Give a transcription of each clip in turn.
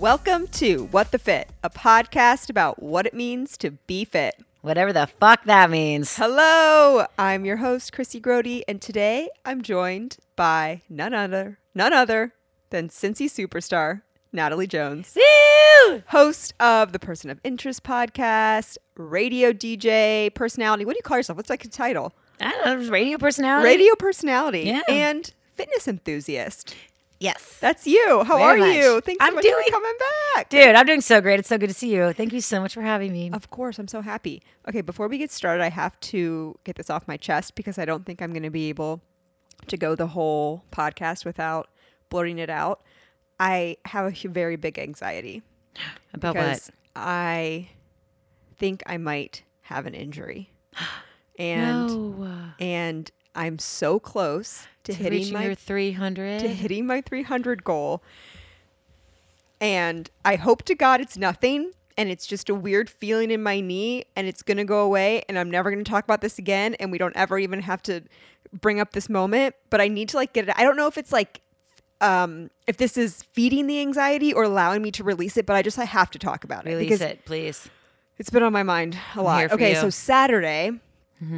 Welcome to What the Fit, a podcast about what it means to be fit. Whatever the fuck that means. Hello, I'm your host Chrissy Grody, and today I'm joined by none other, none other than Cincy superstar Natalie Jones, Woo! host of the Person of Interest podcast, radio DJ, personality. What do you call yourself? What's like a title? I don't know, radio personality. Radio personality Yeah. and fitness enthusiast. Yes. That's you. How Very are much. you? Thanks so I'm much doing- for coming back. Dude, I'm doing so great. It's so good to see you. Thank you so much for having me. Of course, I'm so happy. Okay, before we get started, I have to get this off my chest because I don't think I'm going to be able to go the whole podcast without blurting it out. I have a very big anxiety About what? I think I might have an injury. And no. and I'm so close to, To hitting my 300. to hitting my 300 goal. And I hope to God it's nothing and it's just a weird feeling in my knee and it's going to go away and I'm never going to talk about this again and we don't ever even have to bring up this moment, but I need to like get it. I don't know if it's like um if this is feeding the anxiety or allowing me to release it, but I just I have to talk about it Release it, please. it's been on my mind a lot. Okay, you. So Saturday,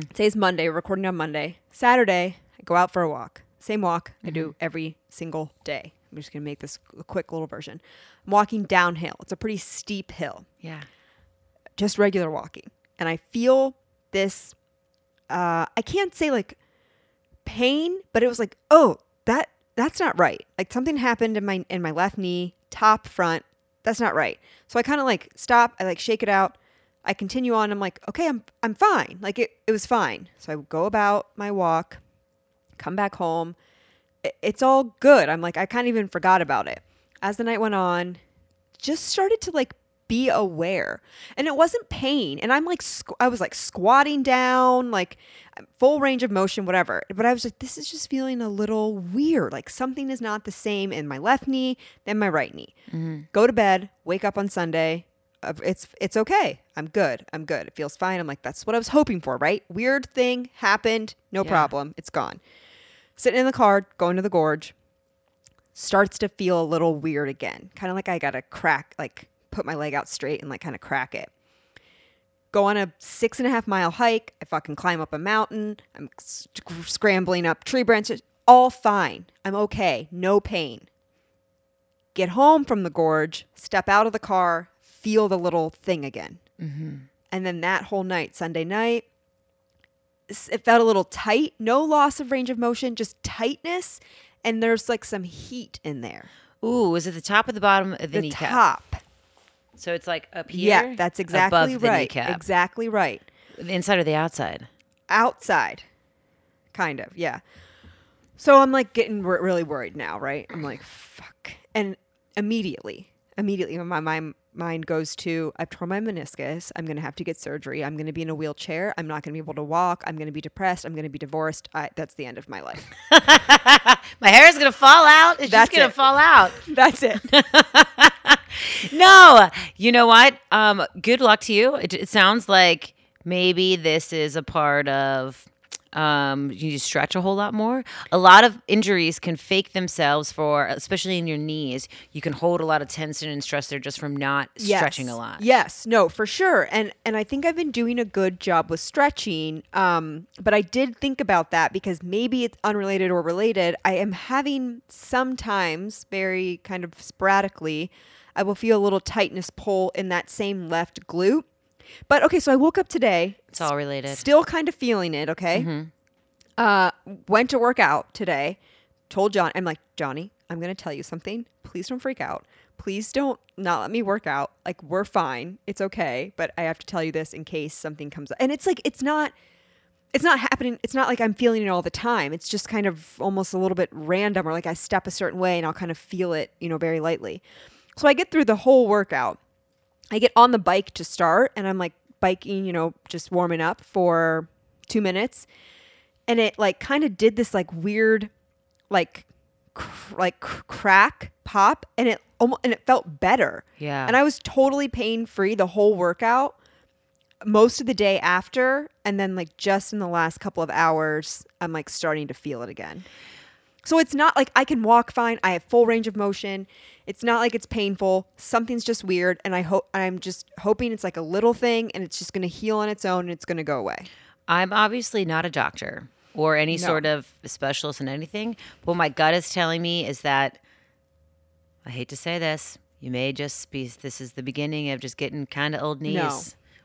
today's Monday, we're recording on Monday. Saturday, I go out for a walk. Same walk I Mm-hmm. do every single day. I'm just gonna make this a quick little version. I'm walking downhill. It's a pretty steep hill, Yeah. just regular walking. And I feel this uh I can't say like pain, but it was like, oh, that that's not right. Like something happened in my in my left knee, top, front. That's not right. So I kind of like stop. I like shake it out. I continue on. I'm like, okay, I'm I'm fine. Like it it was fine. So I go about my walk, come back home. I- It's all good. I'm like, I kind of even forgot about it. As the night went on, just started to like be aware and it wasn't pain and i'm like squ- i was like squatting down like full range of motion whatever but i was like this is just feeling a little weird like something is not the same in my left knee than my right knee mm-hmm. go to bed wake up on sunday it's it's okay i'm good i'm good it feels fine i'm like that's what i was hoping for right weird thing happened no Yeah. problem it's gone sitting in the car going to the gorge starts to feel a little weird again. Kind of like I got to crack, like put my leg out straight and like kind of crack it. Go on a six and a half mile hike. I fucking climb up a mountain. I'm scrambling up tree branches. All fine. I'm okay. No pain. Get home from the gorge, step out of the car, feel the little thing again. Mm-hmm. And then that whole night, Sunday night, it felt a little tight. No loss of range of motion, just tightness. And there's like some heat in there. Ooh, is it the top or the bottom of the, The kneecap? top. So it's like up here? Yeah, that's exactly above the right. kneecap. Exactly right. The inside or the outside? Outside, kind of. Yeah. So I'm like getting wor- really worried now, right? I'm like, fuck. And immediately, immediately, my mind mind goes to I've torn my meniscus. I'm going to have to get surgery. I'm going to be in a wheelchair. I'm not going to be able to walk. I'm going to be depressed. I'm going to be divorced. I, that's the end of my life. My hair is going to fall out. It's That's just going to fall out. that's it. no, you know what? Um, good luck to you. It, it sounds like maybe this is a part of um, you need to stretch a whole lot more. A lot of injuries can fake themselves for, especially in your knees. You can hold a lot of tension and stress there just from not stretching a lot. Yes, no, for sure. And and I think I've been doing a good job with stretching. Um, but I did think about that because maybe it's unrelated or related. I am having sometimes very kind of sporadically, I will feel a little tightness pull in that same left glute. But okay, so I woke up today. It's all related. Still kind of feeling it, okay? Uh went to work out today. Told John, I'm like, Johnny, I'm gonna tell you something. Please don't freak out. Please don't not let me work out. Like we're fine. It's okay. But I have to tell you this in case something comes up. And it's like it's not it's not happening. It's not like I'm feeling it all the time. It's just kind of almost a little bit random or like I step a certain way and I'll kind of feel it, you know, very lightly. So I get through the whole workout. I get on the bike to start and I'm like biking, you know, just warming up for two minutes. And it like kind of did this like weird, like, cr- like cr- crack pop and it almost, and it felt better. Yeah. And I was totally pain free the whole workout most of the day after. And then like just in the last couple of hours, I'm like starting to feel it again. So it's not like I can walk fine. I have full range of motion. It's not like it's painful. Something's just weird, and I hope I'm just hoping it's like a little thing, and it's just going to heal on its own, and it's going to go away. I'm obviously not a doctor or any No. sort of specialist in anything. But what my gut is telling me is that I hate to say this, you may just be this is the beginning of just getting kind of old knees No.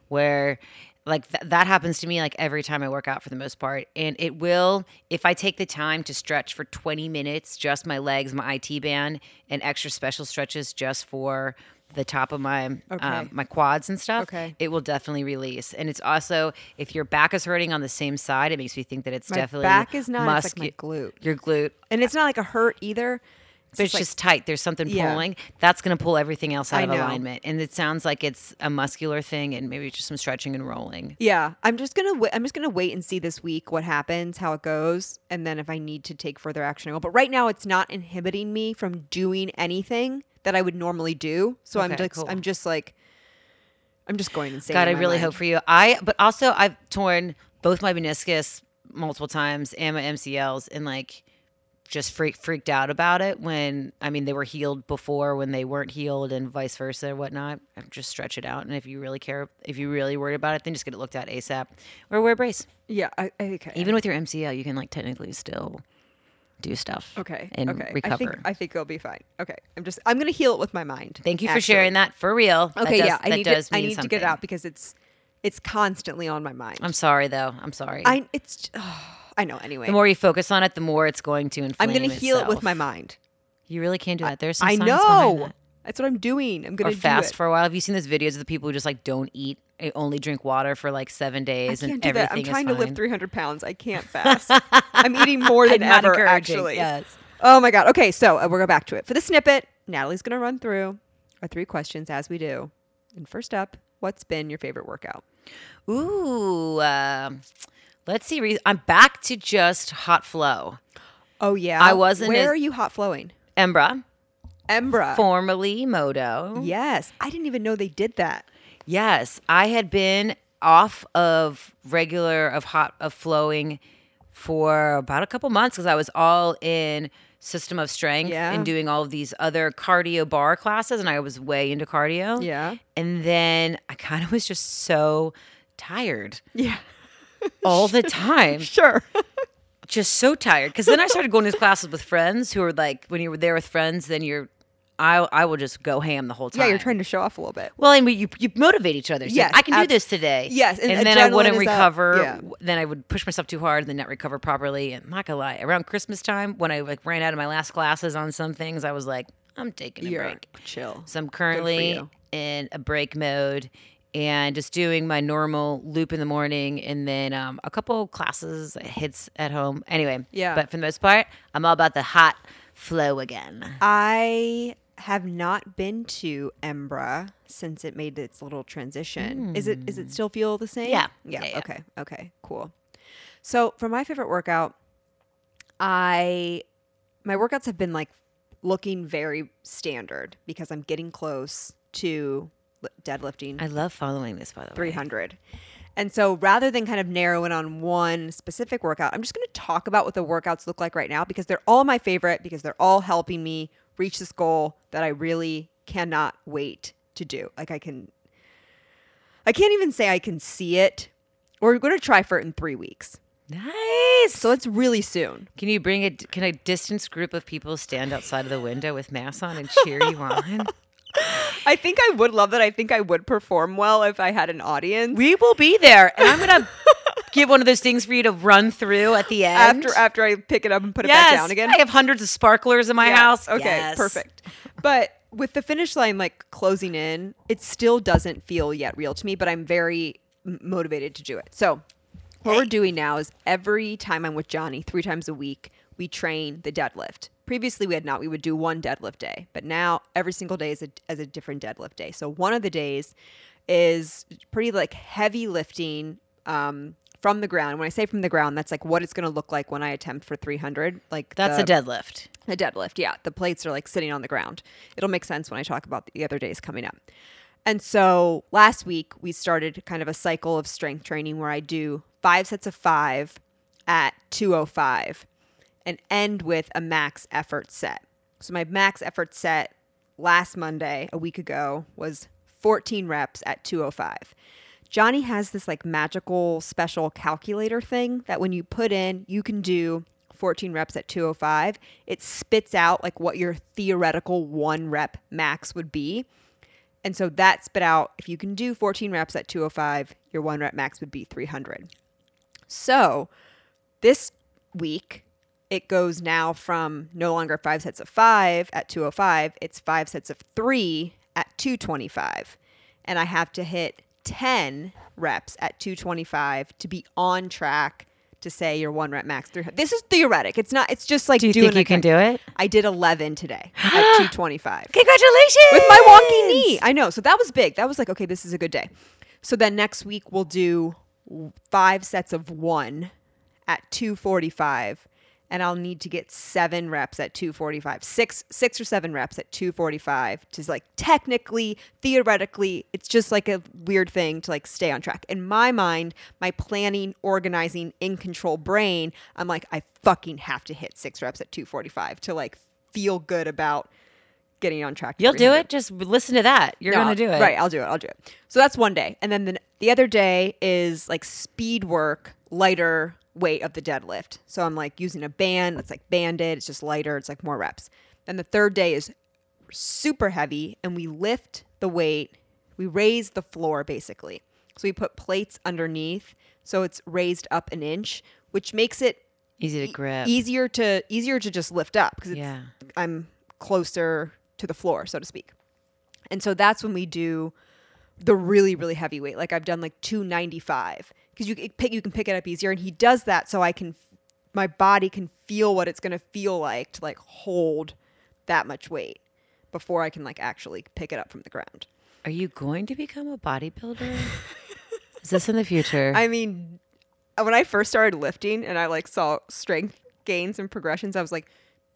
where like th- that happens to me like every time I work out for the most part and it will if I take the time to stretch for 20 minutes just my legs my IT band and extra special stretches just for the top of my Okay. um, my quads and stuff Okay. it will definitely release. And it's also if your back is hurting on the same side, it makes me think that it's My definitely back is not. It's like my glute, Your glute, and it's not like a hurt either. But it's like- just tight. There's something Yeah. pulling. That's going to pull everything else out I of know. alignment. And it sounds like it's a muscular thing, and maybe just some stretching and rolling. Yeah, I'm just gonna wait. I'm just gonna wait and see this week what happens, how it goes, and then if I need to take further action, I will. But right now, it's not inhibiting me from doing anything that I would normally do. So I'm Okay, just, cool. I'm just like, I'm just going insane. God, in I really mind. hope for you. I, but also I've torn both my meniscus multiple times and my MCLs, and like just freak, freaked out about it when I mean they were healed before when they weren't healed, and vice versa, and whatnot. Uh, just stretch it out, and if you really care, if you really worried about it, then just get it looked at ASAP or wear a brace. Yeah, I, I okay. Even with your MCL, you can like technically still do stuff. okay, and okay. recover. I think I think it'll be fine. Okay, I'm just I'm gonna heal it with my mind. Thank you for sharing that for real. That Okay, does- yeah, I need does to I need to get it out because it's it's constantly on my mind. I'm sorry though. I'm sorry. I it's I know anyway. the more you focus on it, the more it's going to inflame. I'm gonna heal it with my mind. You really can't do that. There's some I know. that. That's what I'm doing. I'm gonna fast do it. for a while. Have you seen those videos of the people who just like don't eat, eh, only drink water for like seven I days, can't and do everything that. I'm trying to lift 300 pounds. I can't fast. I'm eating more than I'm ever, actually. yes. Oh my God. Okay, so uh, we'll go back to it. For the snippet, Natalie's going to run through our three questions as we do. And first up, what's been your favorite workout? Ooh, um let's see. Re- I'm back to just hot flow. Oh, yeah. I wasn't Where as- are you hot flowing? Embra, Embra. formerly Moto. yes. I didn't even know they did that. Yes, I had been off of regular of hot of flowing for about a couple months because I was all in system of strength Yeah. and doing all of these other cardio bar classes and I was way into cardio. Yeah. And then I kind of was just so tired Yeah. All the time. Sure. just so tired because then I started going to these classes with friends who are like when you were there with friends then you're I I will just go ham the whole time. yeah, you're trying to show off a little bit. Well, and we, you you motivate each other. So Yes, I can do this today. yes, and and, then I wouldn't recover. yeah. Then I would push myself too hard, and then not recover properly. And I'm not gonna lie, around Christmas time, when I like ran out of my last classes on some things, I was like, I'm taking a You're break. chill. So I'm currently in a break mode and just doing my normal loop in the morning and then um, a couple classes hits at home. Anyway, Yeah. But for the most part, I'm all about the hot flow again. I have not been to Embra since it made its little transition. Is it is it still feel the same? Yeah. Yeah. Yeah. Okay. Okay. Cool. So for my favorite workout, I my workouts have been like looking very standard because I'm getting close to deadlifting I love following this, by the way. 300. And so rather than kind of narrow in on one specific workout, I'm just going to talk about what the workouts look like right now because they're all my favorite because they're all helping me reach this goal that I really cannot wait to do. Like I can I can't even say I can see it. We're going to try for it in 3 weeks. Nice. So it's really soon. Can you bring a can a distance group of people stand outside of the window with masks on and cheer you on? I think I would love that. I think I would perform well if I had an audience. We will be there, and I'm gonna give one of those things for you to run through at the end. after after I pick it up and put it yes, back down again. I have hundreds of sparklers in my Yeah. house. Okay, Yes. perfect. But with the finish line like closing in, it still doesn't feel yet real to me, but I'm very motivated to do it. So, what we're doing now is every time I'm with Johnny, three times a week, we train the deadlift. Previously, we had not. We would do one deadlift day, but now every single day is a, is a different deadlift day. So, one of the days is pretty like heavy lifting um, from the ground. When I say from the ground, that's like what it's going to look like when I attempt for 300. Like That's the- a deadlift. a deadlift, yeah. The plates are like sitting on the ground. It'll make sense when I talk about the other days coming up. And so last week we started kind of a cycle of strength training where I do five sets of five at 205. And end with a max effort set. So my max effort set last Monday, a week ago, was 14 reps at 205. Johnny has this like magical special calculator thing that when you put in, you can do 14 reps at 205. It spits out like what your theoretical one rep max would be. And so that spit out, if you can do 14 reps at 205, your one rep max would be 300. So this week, it goes now from no longer five sets of five at 205, it's five sets of three at 225. And I have to hit 10 reps at 225 to be on track to say your one rep max 300. This is theoretic. It's not, it's just like Do you doing think you can do it? I did 11 today at 225 Congratulations! with my wonky knee. I know. So that was big. That was like, okay, this is a good day. So then next week we'll do five sets of one at 245 and I'll need to get seven reps at 245. Six six or seven reps at 245 to like technically, theoretically, it's just like a weird thing to like stay on track. In my mind, my planning, organizing, in control brain, I'm like, I fucking have to hit six reps at 245 to like feel good about getting on track. You'll do it. Just listen to that. You're No, gonna do it, Right, I'll do it. I'll do it. So that's one day. And then the, the other day is like speed work, lighter weight of the deadlift. So I'm like using a band that's like banded, it's just lighter, it's like more reps. Then the third day is super heavy and we lift the weight, we raise the floor basically. So we put plates underneath so it's raised up an inch, which makes it Easy to grip. easier to easier to just lift up because Yeah. I'm closer to the floor, so to speak. And so that's when we do the really really heavy weight. Like I've done like 295 because you can pick you can pick it up easier and he does that so I can my body can feel what it's going to feel like to like hold that much weight before I can like actually pick it up from the ground. Are you going to become a bodybuilder? Is this in the future? I mean, when I first started lifting and I like saw strength gains and progressions, I was like,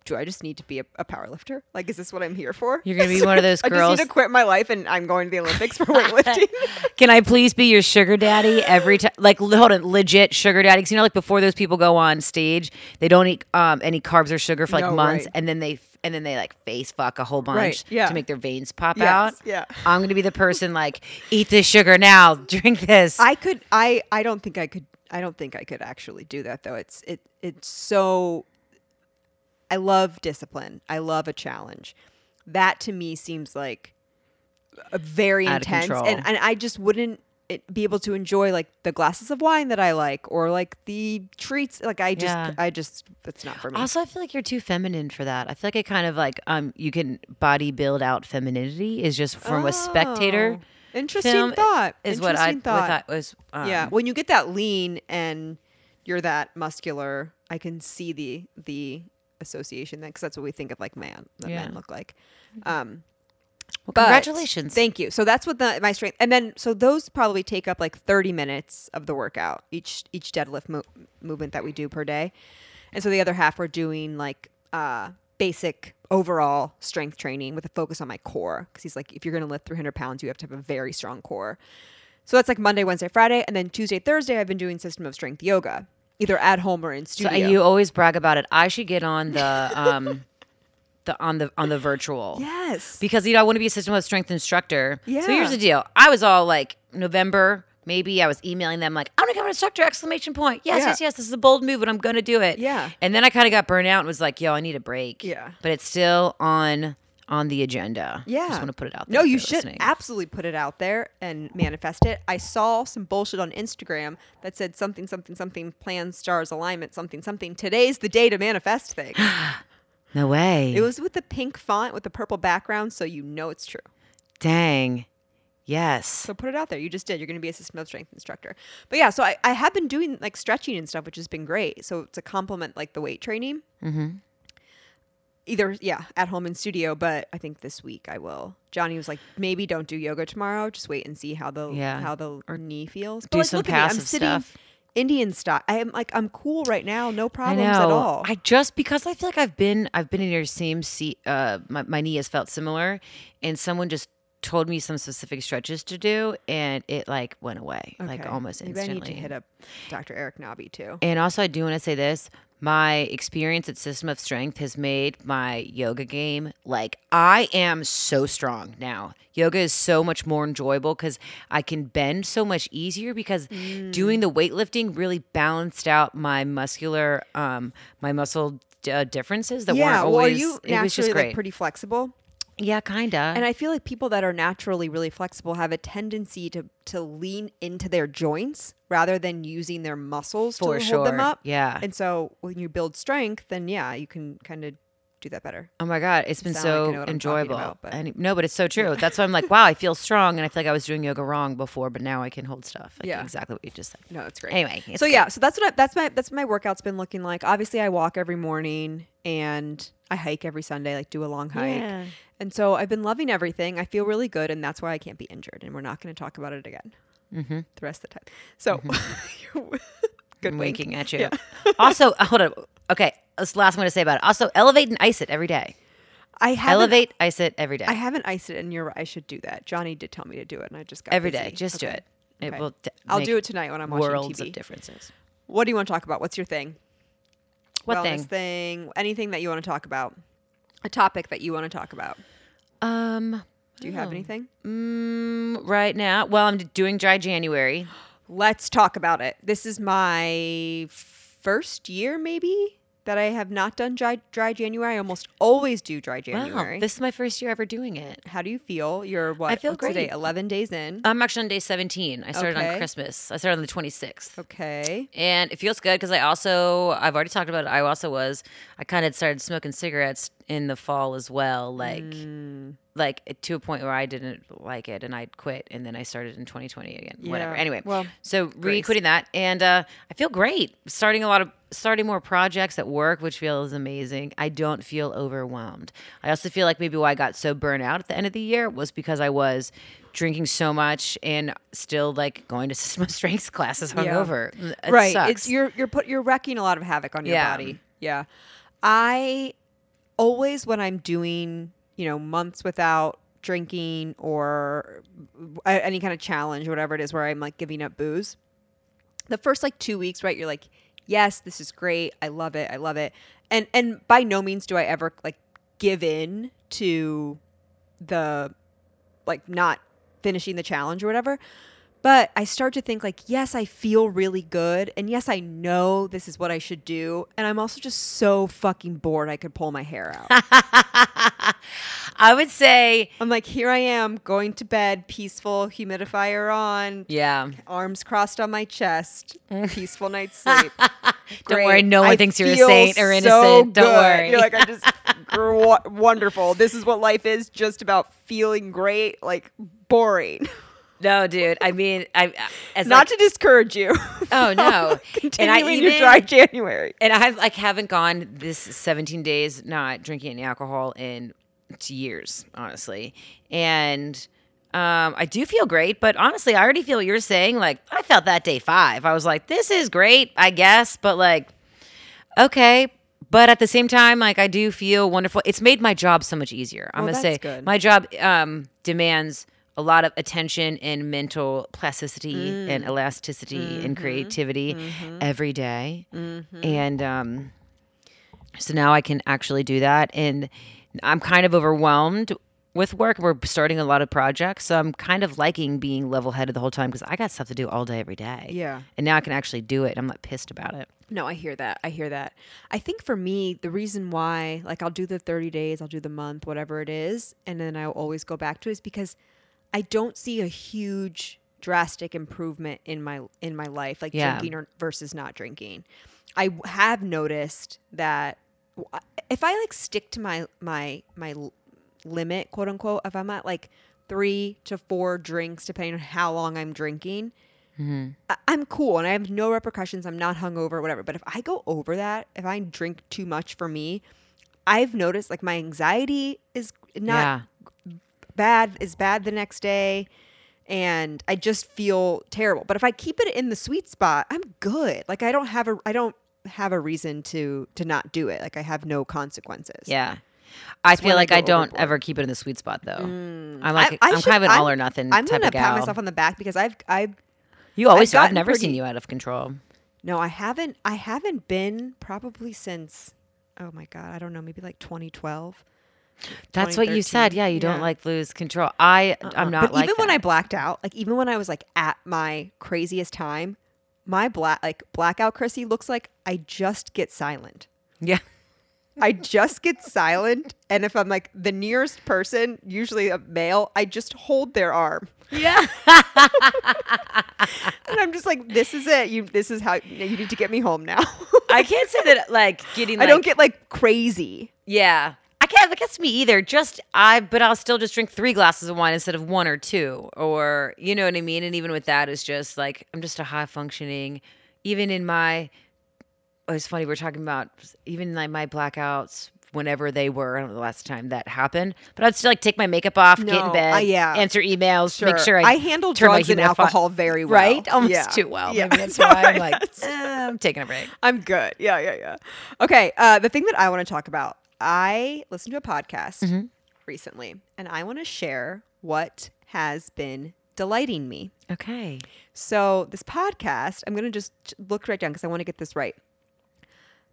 do I just need to be a, a power lifter? Like, is this what I'm here for? You're gonna be one of those girls. I just need to quit my life and I'm going to the Olympics for weightlifting. Can I please be your sugar daddy every time? Like, hold on, legit sugar daddy. 'Cause you know, like before those people go on stage, they don't eat um, any carbs or sugar for like No, months, right. and then they and then they like face fuck a whole bunch Right, yeah. to make their veins pop Yes, out. yeah. I'm gonna be the person like, eat this sugar now, drink this. I could, I, I don't think I could, I don't think I could actually do that though. It's, it, it's so, I love discipline. I love a challenge. That to me seems like a very Out intense, and and I just wouldn't it, be able to enjoy like the glasses of wine that I like or like the treats. Like I just, Yeah. I just, it's not for me. Also, I feel like you're too feminine for that. I feel like it kind of like um you can body build out femininity is just from a spectator. Oh, Interesting thought. Is what I, thought. thought was um, yeah, when you get that lean and you're that muscular, I can see the the association then because that's what we think of like man that Yeah. men look like. Um, Well, but- congratulations. Thank you. So that's what the my strength, and then so those probably take up like 30 minutes of the workout each each deadlift mo- movement that we do per day, and so the other half we're doing like uh, basic overall strength training with a focus on my core because he's like if you're going to lift 300 pounds you have to have a very strong core. So that's like Monday, Wednesday, Friday, and then Tuesday, Thursday I've been doing system of strength yoga either at home or in So studio. you always brag about it. I should get on the um the on the on the virtual. yes. Because you know I want to be a system of strength instructor. Yeah. So here's the deal. I was all like November, maybe I was emailing them like, I'm gonna become an instructor, exclamation point. Yes, Yeah. yes, yes, this is a bold move and I'm gonna do it. Yeah. And then I kind of got burnt out and was like, yo, I need a break. Yeah. But it's still on on the agenda. Yeah. I just want to put it out there. No, you should listening. absolutely put it out there and manifest it. I saw some bullshit on Instagram that said something, something, something, plan, stars, alignment, something, something. Today's the day to manifest things. No way. it was with the pink font with the purple background, so you know it's true. Dang. Yes. So put it out there. You just did. You're going to be a system of strength instructor. But yeah, so I, I have been doing like stretching and stuff, which has been great. So to complement like the weight training. Mm-hmm. Either yeah, at home in studio, but I think this week I will. Johnny was like, maybe don't do yoga tomorrow. Just wait and see how the Yeah. how the knee feels. do like, some look at me, I'm passive sitting stuff. Indian style. I am like I'm cool right now, no problems at all. I just because I feel like I've been I've been in your same seat. Uh, my my knee has felt similar, and someone just told me some specific stretches to do, and it like went away like Okay. almost Maybe instantly. I need to hit up Dr. Eric Nobby too. And also, I do want to say this: my experience at System of Strength has made my yoga game like I am so strong now. Yoga is so much more enjoyable because I can bend so much easier because doing the weightlifting really balanced out my muscular, um, my muscle uh, differences that yeah. weren't always. well, are you it was just great. like pretty flexible? Yeah, kinda. And I feel like people that are naturally really flexible have a tendency to to lean into their joints rather than using their muscles For to hold them up. Yeah. And so when you build strength, then yeah, you can kind of do that better. Oh my god, it's been Sound like I know so what I'm talking enjoyable. about, but- And- no, but it's so true. That's why I'm like, wow, I feel strong, and I feel like I was doing yoga wrong before, but now I can hold stuff. Like Yeah. exactly what you just said. No, it's great. Anyway, it's so yeah, so that's what I, that's my that's what my workout's been looking like. Obviously, I walk every morning and I hike every Sunday, like do a long hike. Yeah. And so I've been loving everything. I feel really good, and that's why I can't be injured. And we're not going to talk about it again Mm-hmm. the rest of the time. So good I'm wink. winking at you. Yeah. also, uh, hold on. Okay, that's the last one to say about it. Also, elevate and ice it every day. I Elevate, ice it every day. I haven't iced it, and you're right. I should do that. Johnny did tell me to do it, and I just got every busy. day. Just do Okay. it. It Okay. will. d- I'll do it tonight when I'm watching Worlds TV. of differences. What do you want to talk about? What's your thing? What thing? thing? Anything that you want to talk about? A topic that you want to talk about? Um. Do you have oh. anything? Mm, right now, well, I'm doing dry January. Let's talk about it. This is my first year, maybe, that I have not done dry, dry January. I almost always do dry January. Wow, this is my first year ever doing it. How do you feel? You're what? I feel what's today? great. 11 days in. I'm actually on day 17. I started Okay. on Christmas. I started on the 26th. Okay. And it feels good because I also, I've already talked about it. I also was, I kind of started smoking cigarettes in the fall as well. Like, Mm. like to a point where I didn't like it and I'd quit. And then I started in 2020 again. Whatever. Anyway, Well, so re-quitting that. And uh, I feel great. Starting a lot of, starting more projects at work, which feels amazing. I don't feel overwhelmed. I also feel like maybe why I got so burnt out at the end of the year was because I was drinking so much and still like going to system of strengths classes Yeah. hungover. It right. sucks. It's you're you're put you're wrecking a lot of havoc on your Yeah. body. Yeah. I always when I'm doing, you know, months without drinking or any kind of challenge or whatever it is where I'm like giving up booze. The first like 2 weeks, right? You're like, "Yes, this is great. I love it. I love it." And and by no means do I ever like give in to the like not finishing the challenge or whatever. But I start to think like, yes, I feel really good, and yes, I know this is what I should do, and I'm also just so fucking bored I could pull my hair out. I would say, I'm like, here I am going to bed, peaceful, humidifier on, yeah. arms crossed on my chest, peaceful night's sleep. Don't worry, no one thinks you're a saint or so innocent. Don't worry. You're like, I just wonderful. This is what life is, just about feeling great, like boring. No, dude. I mean, I as Not like, to discourage you. Oh, no. And I Continuing your dry January. and I like haven't gone this 17 days not drinking any alcohol in years, honestly. And um, I do feel great, but honestly, I already feel what you're saying. Like I felt that day five. I was like, this is great, I guess, but like, okay. But at the same time, like I do feel wonderful. It's made my job so much easier. I'm Well, gonna say good. my job um, demands a lot of attention and mental plasticity Mm. and elasticity and Mm-hmm. creativity every day. And um, so now I can actually do that. And I'm kind of overwhelmed with work. We're starting a lot of projects. So I'm kind of liking being level headed the whole time because I got stuff to do all day, every day. Yeah. And now I can actually do it. I'm not pissed about it. No, I hear that. I hear that. I think for me, the reason why, like, I'll do the 30 days, I'll do the month, whatever it is, and then I'll always go back to it is because I don't see a huge drastic improvement in my in my life, like Yeah. drinking or versus not drinking. I have noticed that if I like stick to my my my limit, quote unquote, if I'm at like three to four drinks, depending on how long I'm drinking, mm-hmm. I- I'm cool and I have no repercussions. I'm not hungover, whatever. But if I go over that, if I drink too much for me, I've noticed like my anxiety is not yeah. Bad, is bad the next day. And I just feel terrible. But if I keep it in the sweet spot, I'm good. Like I don't have a I don't have a reason to to not do it. Like I have no consequences. Yeah. I feel like go I don't overboard. ever keep it in the sweet spot though. Mm. I'm like I, I am kind of an all or nothing I'm gonna pat myself on the back because I've I've you always I've I've never seen you out of control. No, I haven't. I haven't been probably since. Oh my god, I don't know. Maybe like 2012. That's what you said. Yeah, you don't Yeah. like lose control. I I'm uh-uh. not But like even when I blacked out, like even when I was like at my craziest time, my black like blackout Chrissy looks like I just get silent. yeah. I just get silent, and if I'm like the nearest person, usually a male, I just hold their arm, Yeah. and I'm just like, "This is it. You, this is how you need to get me home now." I can't say that like getting I don't get like crazy. Yeah. Can't. I guess me either. Just I, but I'll still just drink three glasses of wine instead of one or two, or you know what I mean. And even with that, it's just like I'm just a high functioning. Even in my, oh, it's funny. We're talking about even like my blackouts whenever they were. I don't know the last time that happened, but I'd still like take my makeup off, get in bed, uh, yeah. answer emails, make sure I, I handle drugs and alcohol very well. right, almost Yeah. too well. Yeah. Maybe that's why I I'm like, eh, I'm taking a break. I'm good. Yeah, yeah, yeah. Okay. Uh, the thing that I want to talk about, I listened to a podcast Mm-hmm. recently, and I want to share what has been delighting me. Okay. So, this podcast, I'm going to just look right down because I want to get this right.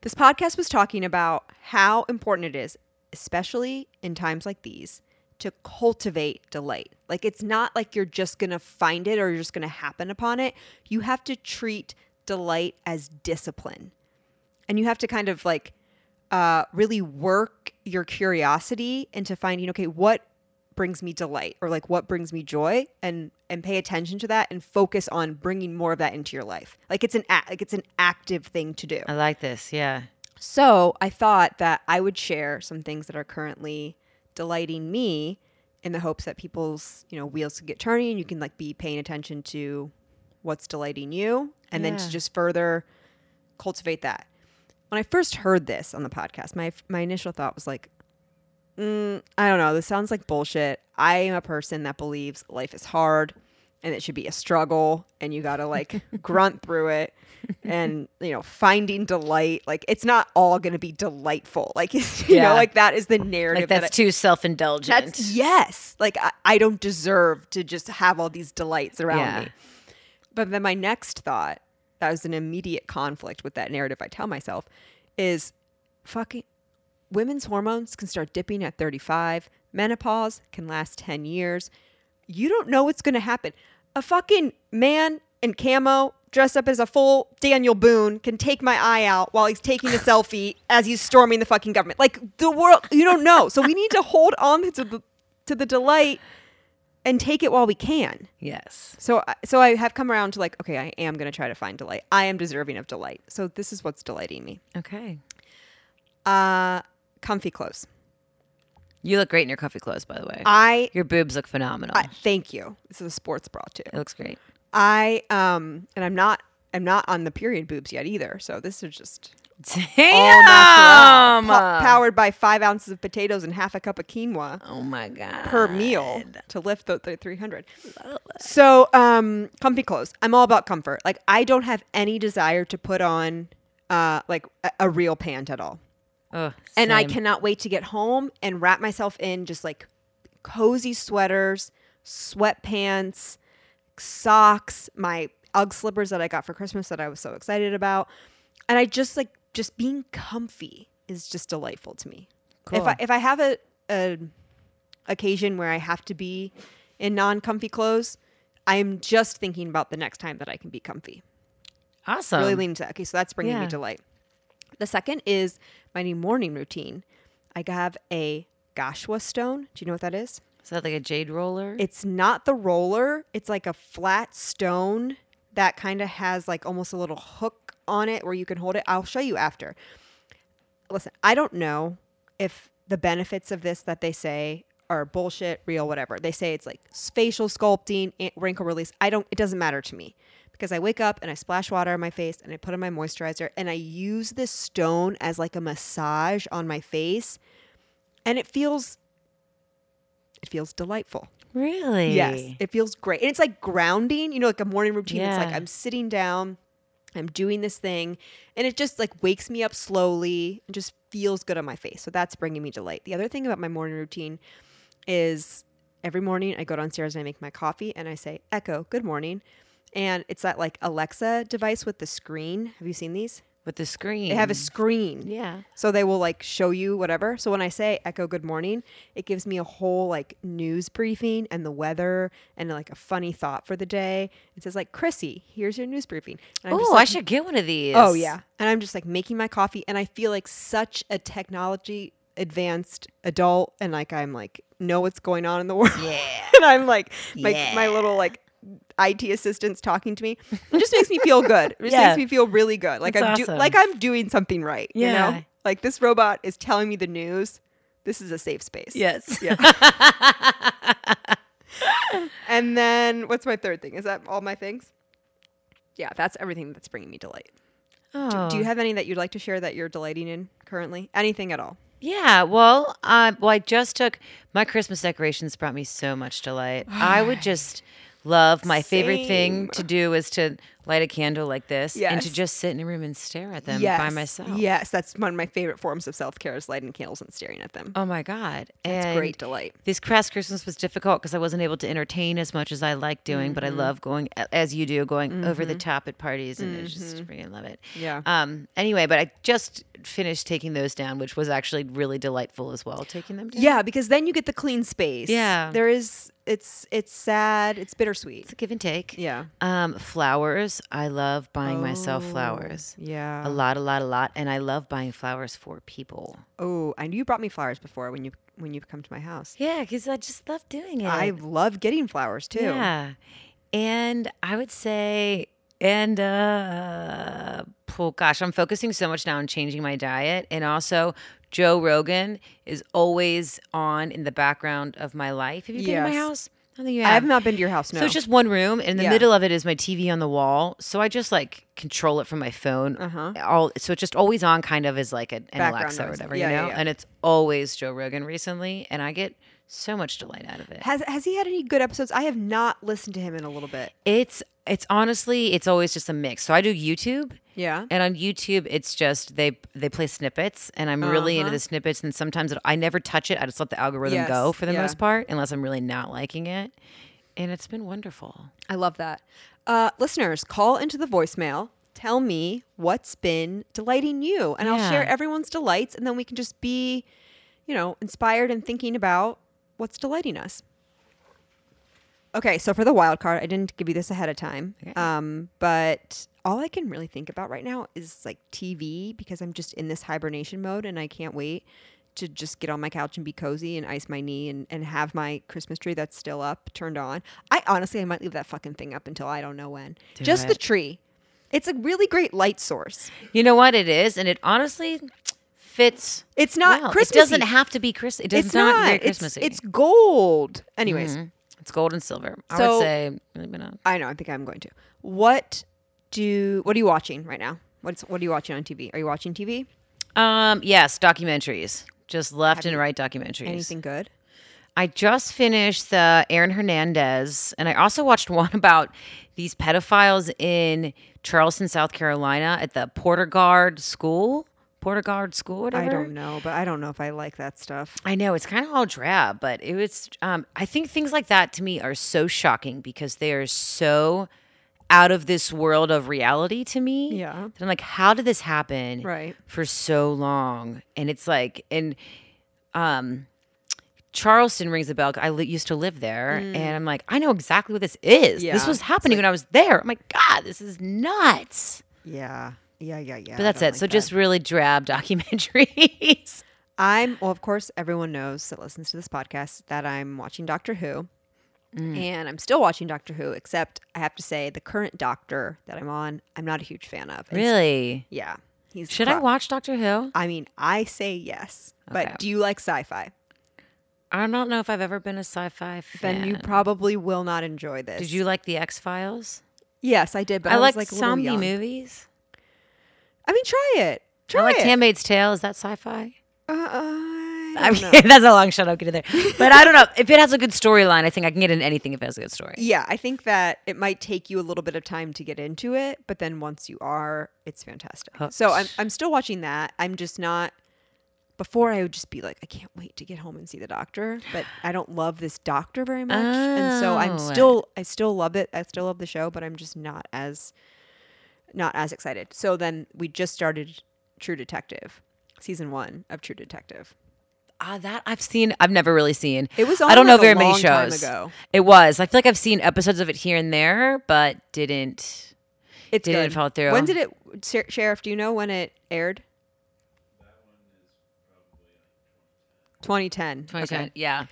This podcast was talking about how important it is, especially in times like these, to cultivate delight. Like, it's not like you're just going to find it or you're just going to happen upon it. You have to treat delight as discipline. And you have to kind of like uh, really work your curiosity into finding, okay, what brings me delight or like what brings me joy and and pay attention to that and focus on bringing more of that into your life like it's an act like it's an active thing to do I like this. Yeah. so i thought that i would share some things that are currently delighting me in the hopes that people's you know wheels can get turning and you can like be paying attention to what's delighting you and then to just further cultivate that when i first heard this on the podcast my my initial thought was like mm, I don't know. This sounds like bullshit. I am a person that believes life is hard and it should be a struggle and you got to like grunt through it and, you know, finding delight. Like it's not all going to be delightful. Like, you Yeah. know, like that is the narrative. Like that that's I- too self indulgent. that's yes. Like I, I don't deserve to just have all these delights around Yeah. me. But then my next thought, that was an immediate conflict with that narrative I tell myself, is fucking women's hormones can start dipping at 35. Menopause can last 10 years. You don't know what's going to happen. A fucking man in camo dressed up as a full Daniel Boone can take my eye out while he's taking a selfie as he's storming the fucking government. Like the world, you don't know. So we need to hold on to the to the delight and take it while we can. yes. So I- so I have come around to like, okay, I am going to try to find delight. I am deserving of delight. So this is what's delighting me. Okay. Uh comfy clothes. You look great in your comfy clothes, by the way. I, your boobs look phenomenal. I thank you. This is a sports bra too. it looks great. I um and I'm not I'm not on the period boobs yet either. So this is just Damn. natural. Po- powered by five ounces of potatoes and half a cup of quinoa Oh my god. per meal to lift the, the 300. So, um, comfy clothes. I'm all about comfort. Like, I don't have any desire to put on, uh, like a, a real pant at all. Oh, And I cannot wait to get home and wrap myself in just like cozy sweaters, sweatpants, socks, my UGG slippers that I got for Christmas that I was so excited about. And I just like just being comfy is just delightful to me. If I if I have a, a occasion where I have to be in non-comfy clothes, I'm just thinking about the next time that I can be comfy awesome. really lean into that. Okay, so that's bringing me Yeah. delight. The second is my new morning routine. I have a Gua sha stone. Do you know what that is? Is that like a jade roller? It's not the roller. It's like a flat stone that kind of has like almost a little hook on it where you can hold it. I'll show you after. Listen, I don't know if the benefits of this that they say are bullshit, real, whatever. They say it's like facial sculpting, eh, wrinkle release. I don't. It doesn't matter to me because I wake up and I splash water on my face and I put on my moisturizer and I use this stone as like a massage on my face, and it feels. It feels delightful. really? Yes, it feels great. And it's like grounding, you know, like a morning routine. It's like I'm sitting down, I'm doing this thing, and it just like wakes me up slowly and just feels good on my face. So that's bringing me delight. The other thing about my morning routine is every morning I go downstairs and I make my coffee and I say, Echo, good morning. and it's that like Alexa device with the screen. Have you seen these? With the screen. They have a screen. Yeah. So they will like show you whatever. So when I say echo good morning, it gives me a whole like news briefing and the weather and like a funny thought for the day. It says like Chrissy, here's your news briefing. Oh, I should get one of these. Oh yeah. And I'm just like making my coffee and I feel like such a technology advanced adult and like I'm like know what's going on in the world. Yeah. and I'm like my my little like IT assistants talking to me. It just makes me feel good. It just Yeah. makes me feel really good. Like That's I'm do- awesome. like I'm doing something right. You know? Like this robot is telling me the news. This is a safe space. Yes. Yeah. and then what's my third thing? Is that all my things? Yeah, that's everything that's bringing me delight. Oh. Do you have any that you'd like to share that you're delighting in currently? Anything at all? Yeah, well, uh, well, I just took my Christmas decorations. Brought me so much delight. I would just love my favorite thing to do is to light a candle like this and to just sit in a room and stare at them by myself. Yes, that's one of my favorite forms of self care is lighting candles and staring at them. Oh my god, It's great delight. This past Christmas was difficult because I wasn't able to entertain as much as I like doing, but I Mm-hmm. love going as you do, going over the top at parties, and I just really love it. Mm-hmm. Yeah. Um. Anyway, but I just finished taking those down, which was actually really delightful as well. Taking them down. Yeah, because then you get the clean space. Yeah. There is it's it's sad, it's bittersweet. It's a give and take. Yeah. Um, flowers. I love buying myself flowers. Oh, Yeah. A lot, a lot, a lot, and I love buying flowers for people. Oh, I knew you brought me flowers before when you when you've come to my house. Yeah, because I just love doing it. I love getting flowers too. Yeah. And I would say, and uh, oh gosh, I'm focusing so much now on changing my diet. And also, Joe Rogan is always on in the background of my life. Have you been to my house? I think you I have not been to your house. No. So it's just one room, and in the Yeah. middle of it is my TV on the wall. So I just like control it from my phone. Uh-huh. All so it's just always on, kind of as like an, an Alexa or whatever, Yeah, you know. yeah. And it's always Joe Rogan recently, and I get so much delight out of it. has has he had any good episodes? I have not listened to him in a little bit. It's it's honestly it's always just a mix. So I do YouTube. Yeah. And on YouTube, it's just they they play snippets, and I'm really into Uh-huh. the snippets. And sometimes it, I never touch it; I just let the algorithm go for the yeah. most part, unless I'm really not liking it. And it's been wonderful. I love that. Uh, listeners, call into the voicemail. Tell me what's been delighting you, and I'll share everyone's delights, and then we can just be, you know, inspired and thinking about what's delighting us. Okay, so for the wild card, I didn't give you this ahead of time, Okay. um, but all I can really think about right now is like TV because I'm just in this hibernation mode, and I can't wait to just get on my couch and be cozy and ice my knee and, and have my Christmas tree that's still up turned on. I honestly I might leave that fucking thing up until I don't know when. Do just the tree. It's a really great light source. You know what it is, and it honestly fits. It's not well. Christmas. It doesn't have to be Christmas. It does it's not, not. It's, it's gold. Anyways, Mhm. It's gold and silver. I So- would say. I know. I think I'm going to. What do what are you watching right now? What's what are you watching on TV? Are you watching TV? Um, yes, documentaries. Just left and right documentaries. Anything good? I just finished the Aaron Hernandez, and I also watched one about these pedophiles in Charleston, South Carolina, at the Porter-Gaud School. Porter-Gaud School, whatever. I don't know, but I don't know if I like that stuff. I know it's kind of all drab, but it was. Um, I think things like that to me are so shocking because they are so out of this world of reality to me. Yeah. that I'm like, how did this happen? Right. For so long, and it's like, and um, Charleston rings a bell. I li- used to live there, and I'm like, I know exactly what this is. Mm. Yeah. This was happening when I was there. I'm like, God, this is nuts. Yeah. Yeah, yeah, yeah. But that's it. so just really drab documentaries. I'm well, of course, everyone knows that listens to this podcast that I'm watching Doctor Who. Mm. And I'm still watching Doctor Who, except I have to say the current doctor that I'm on, I'm not a huge fan of. It's- really? Yeah. He's Should I watch Doctor Who? I mean, I say yes. Okay. But do you like sci-fi? I don't know if I've ever been a sci-fi fan. Then you probably will not enjoy this. Did you like the X Files? Yes, I did, but I, I, was like like zombie young. movies. I mean, try it. Try I like it. Handmaid's Tale. Is that sci-fi? Uh, I, I mean, that's a long shot. I'll get in there, but I don't know if it has a good storyline. I think I can get in anything if it has a good story. Yeah, I think that it might take you a little bit of time to get into it, but then once you are, it's fantastic. Hooked. So I'm I'm still watching that. I'm just not before I would just be like, I can't wait to get home and see the doctor, but I don't love this doctor very much, and so I'm Oh. still, I still love it. I still love the show, but I'm just not as, not as excited. So then we just started True Detective, season one of True Detective. Ah, that I've seen. I've never really seen. It was I don't know like, a very many shows. It was. I feel like I've seen episodes of it here and there, but didn't. It Didn't good. follow through. When did it, Sher- Sheriff? Do you know when it aired? 2010. 2010. Okay. Yeah,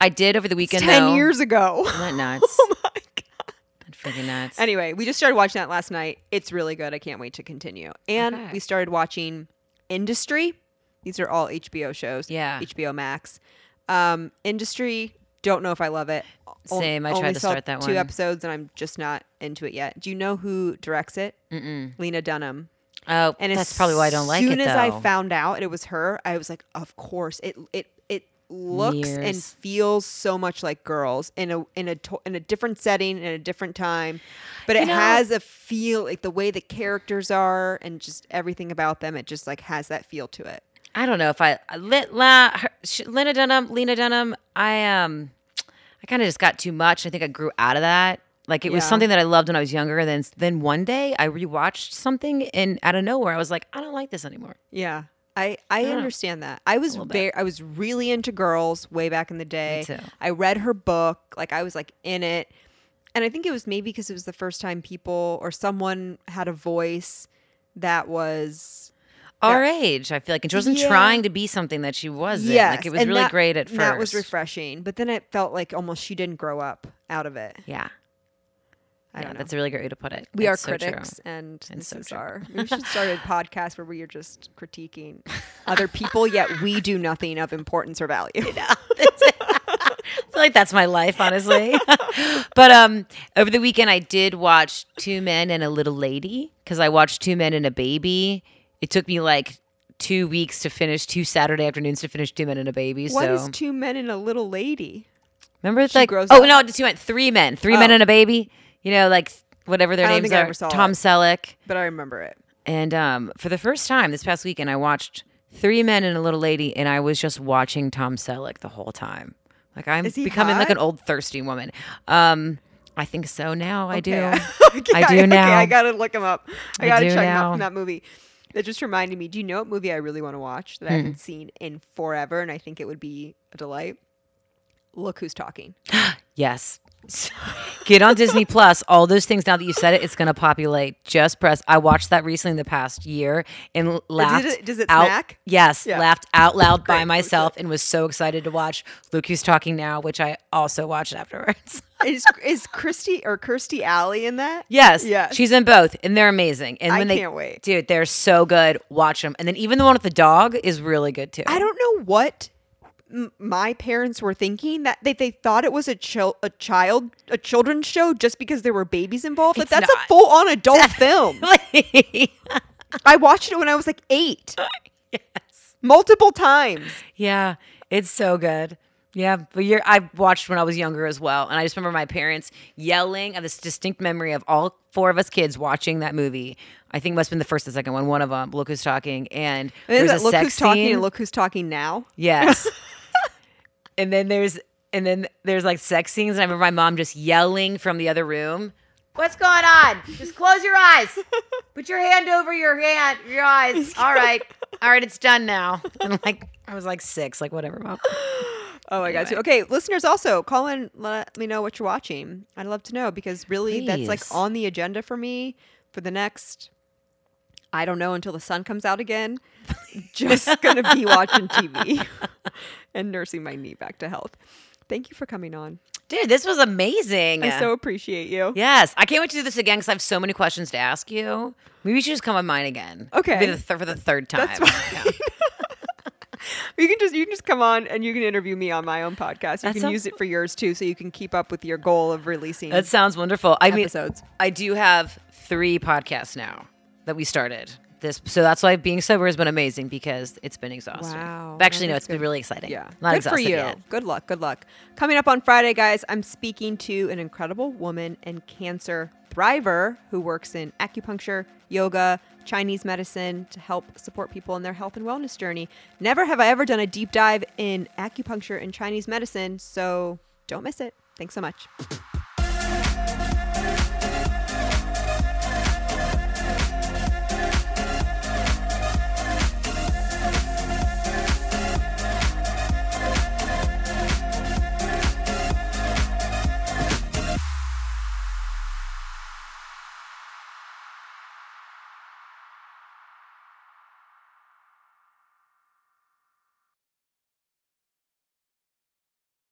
I did over the weekend. Ten though. years ago. Isn't that nuts? oh my god. That's freaking nuts. Anyway, we just started watching that last night. It's really good. I can't wait to continue. And Okay. we started watching Industry. These are all HBO shows. Yeah. HBO Max. Um, Industry. Don't know if I love it. Same. I tried to start that two one. episodes, and I'm just not into it yet. Do you know who directs it? Mm-mm. Lena Dunham. Oh, And that's probably why I don't like it. As soon as I found out it was her, I was like, of course. It it looks and feels so much like girls in a in a to- in a different setting in a different time, but it know- has a feel like the way the characters are and just everything about them. It just like has that feel to it. I don't know if I lit la her, sh- Lena Dunham, Lena Dunham. I um, I kind of just got too much. I think I grew out of that. Like it was something that I loved when I was younger. Then then one day I rewatched something and out of nowhere I was like, I don't like this anymore. Yeah. I, I don't understand that. I was very I was really into girls way back in the day. too. I read her book, like I was like in it. And I think it was maybe because it was the first time people or someone had a voice that was Our age, I feel like, and she wasn't Yeah. trying to be something that she wasn't. yes, like it was and really that- great at first. That was refreshing, but then it felt like almost she didn't grow up out of it. Yeah, I yeah, know. that's a really great way to put it. we are It's so true. critics, and this so is true. our. We should start a podcast where we are just critiquing other people, yet we do nothing of importance or value. I feel like that's my life, honestly. but um, over the weekend, I did watch Two Men and a Little Lady because I watched Two Men and a Baby. It took me like two weeks to finish, two Saturday afternoons to finish Two Men and a Baby. What so is two men and a little lady? remember, it's like grows oh up? no, it's two men, three men, three men Oh. and a baby. You know, like whatever their names are. Tom it. Selleck. But I remember it. And um, for the first time this past weekend, I watched Three Men and a Little Lady, and I was just watching Tom Selleck the whole time. Like I'm becoming like an old thirsty woman. Um, I think so now. I do. Okay. I do okay, now. I gotta look him up. I, I gotta check him out now. from that movie. That just reminded me. Do you know what movie I really want to watch that I Hmm. haven't seen in forever, and I think it would be a delight? Look who's talking. Yes. Get on Disney Plus. All those things. Now that you said it, it's going to populate. Just press. I watched that recently in the past year and laughed. it- does it out, smack? Yes, Yeah. laughed out loud by myself and was so excited to watch Look Who's Talking Now, which I also watched afterwards. is is Christy or Kirsty Alley in that? Yes. Yes. She's in both, and they're amazing. And I they, can't wait. dude, they're so good. Watch them. And then even the one with the dog is really good too. I don't know what m- my parents were thinking that they, they thought it was a chil- a child a children's show just because there were babies involved. But It's that's not. a full on adult film. I watched it when I was like eight, yes. multiple times. Yeah, it's so good. Yeah, but you're I watched when I was younger as well, and I just remember my parents yelling. I have this distinct memory of all four of us kids watching that movie. I think it must have been the first and second one. One of them, look who's talking, and Is there's a look sex who's talking scene. and look who's talking now. Yes. and then there's and then there's like sex scenes, and I remember my mom just yelling from the other room. What's going on? Just close your eyes. Put your hand over your hand, your eyes. All right, all right, it's done now. And like I was like six, like whatever, mom. Oh my god. So, okay, listeners also call in let me know what you're watching. I'd love to know because really that's like on the agenda for me for the next I don't know until the sun comes out again. Just to be watching TV and nursing my knee back to health. Thank you for coming on. Dude, this was amazing. I so appreciate you. Yes, I can't wait to do this again because I have so many questions to ask you. Maybe you should just come on mine again. Okay. Maybe the th- for the third time. That's fine. You can just you can just come on and you can interview me on my own podcast. You That can sounds- use it for yours too, so you can keep up with your goal of releasing That sounds wonderful. I mean, episodes. I do have three podcasts now that we started. This. So that's why being sober has been amazing because it's been exhausting. Wow, But actually, no, it's been really exciting. Yeah. Not good for you. yet. Good luck. Good luck. Coming up on Friday, guys, I'm speaking to an incredible woman and cancer thriver who works in acupuncture, yoga, Chinese medicine to help support people in their health and wellness journey. Never have I ever done a deep dive in acupuncture and Chinese medicine, so don't miss it. Thanks so much.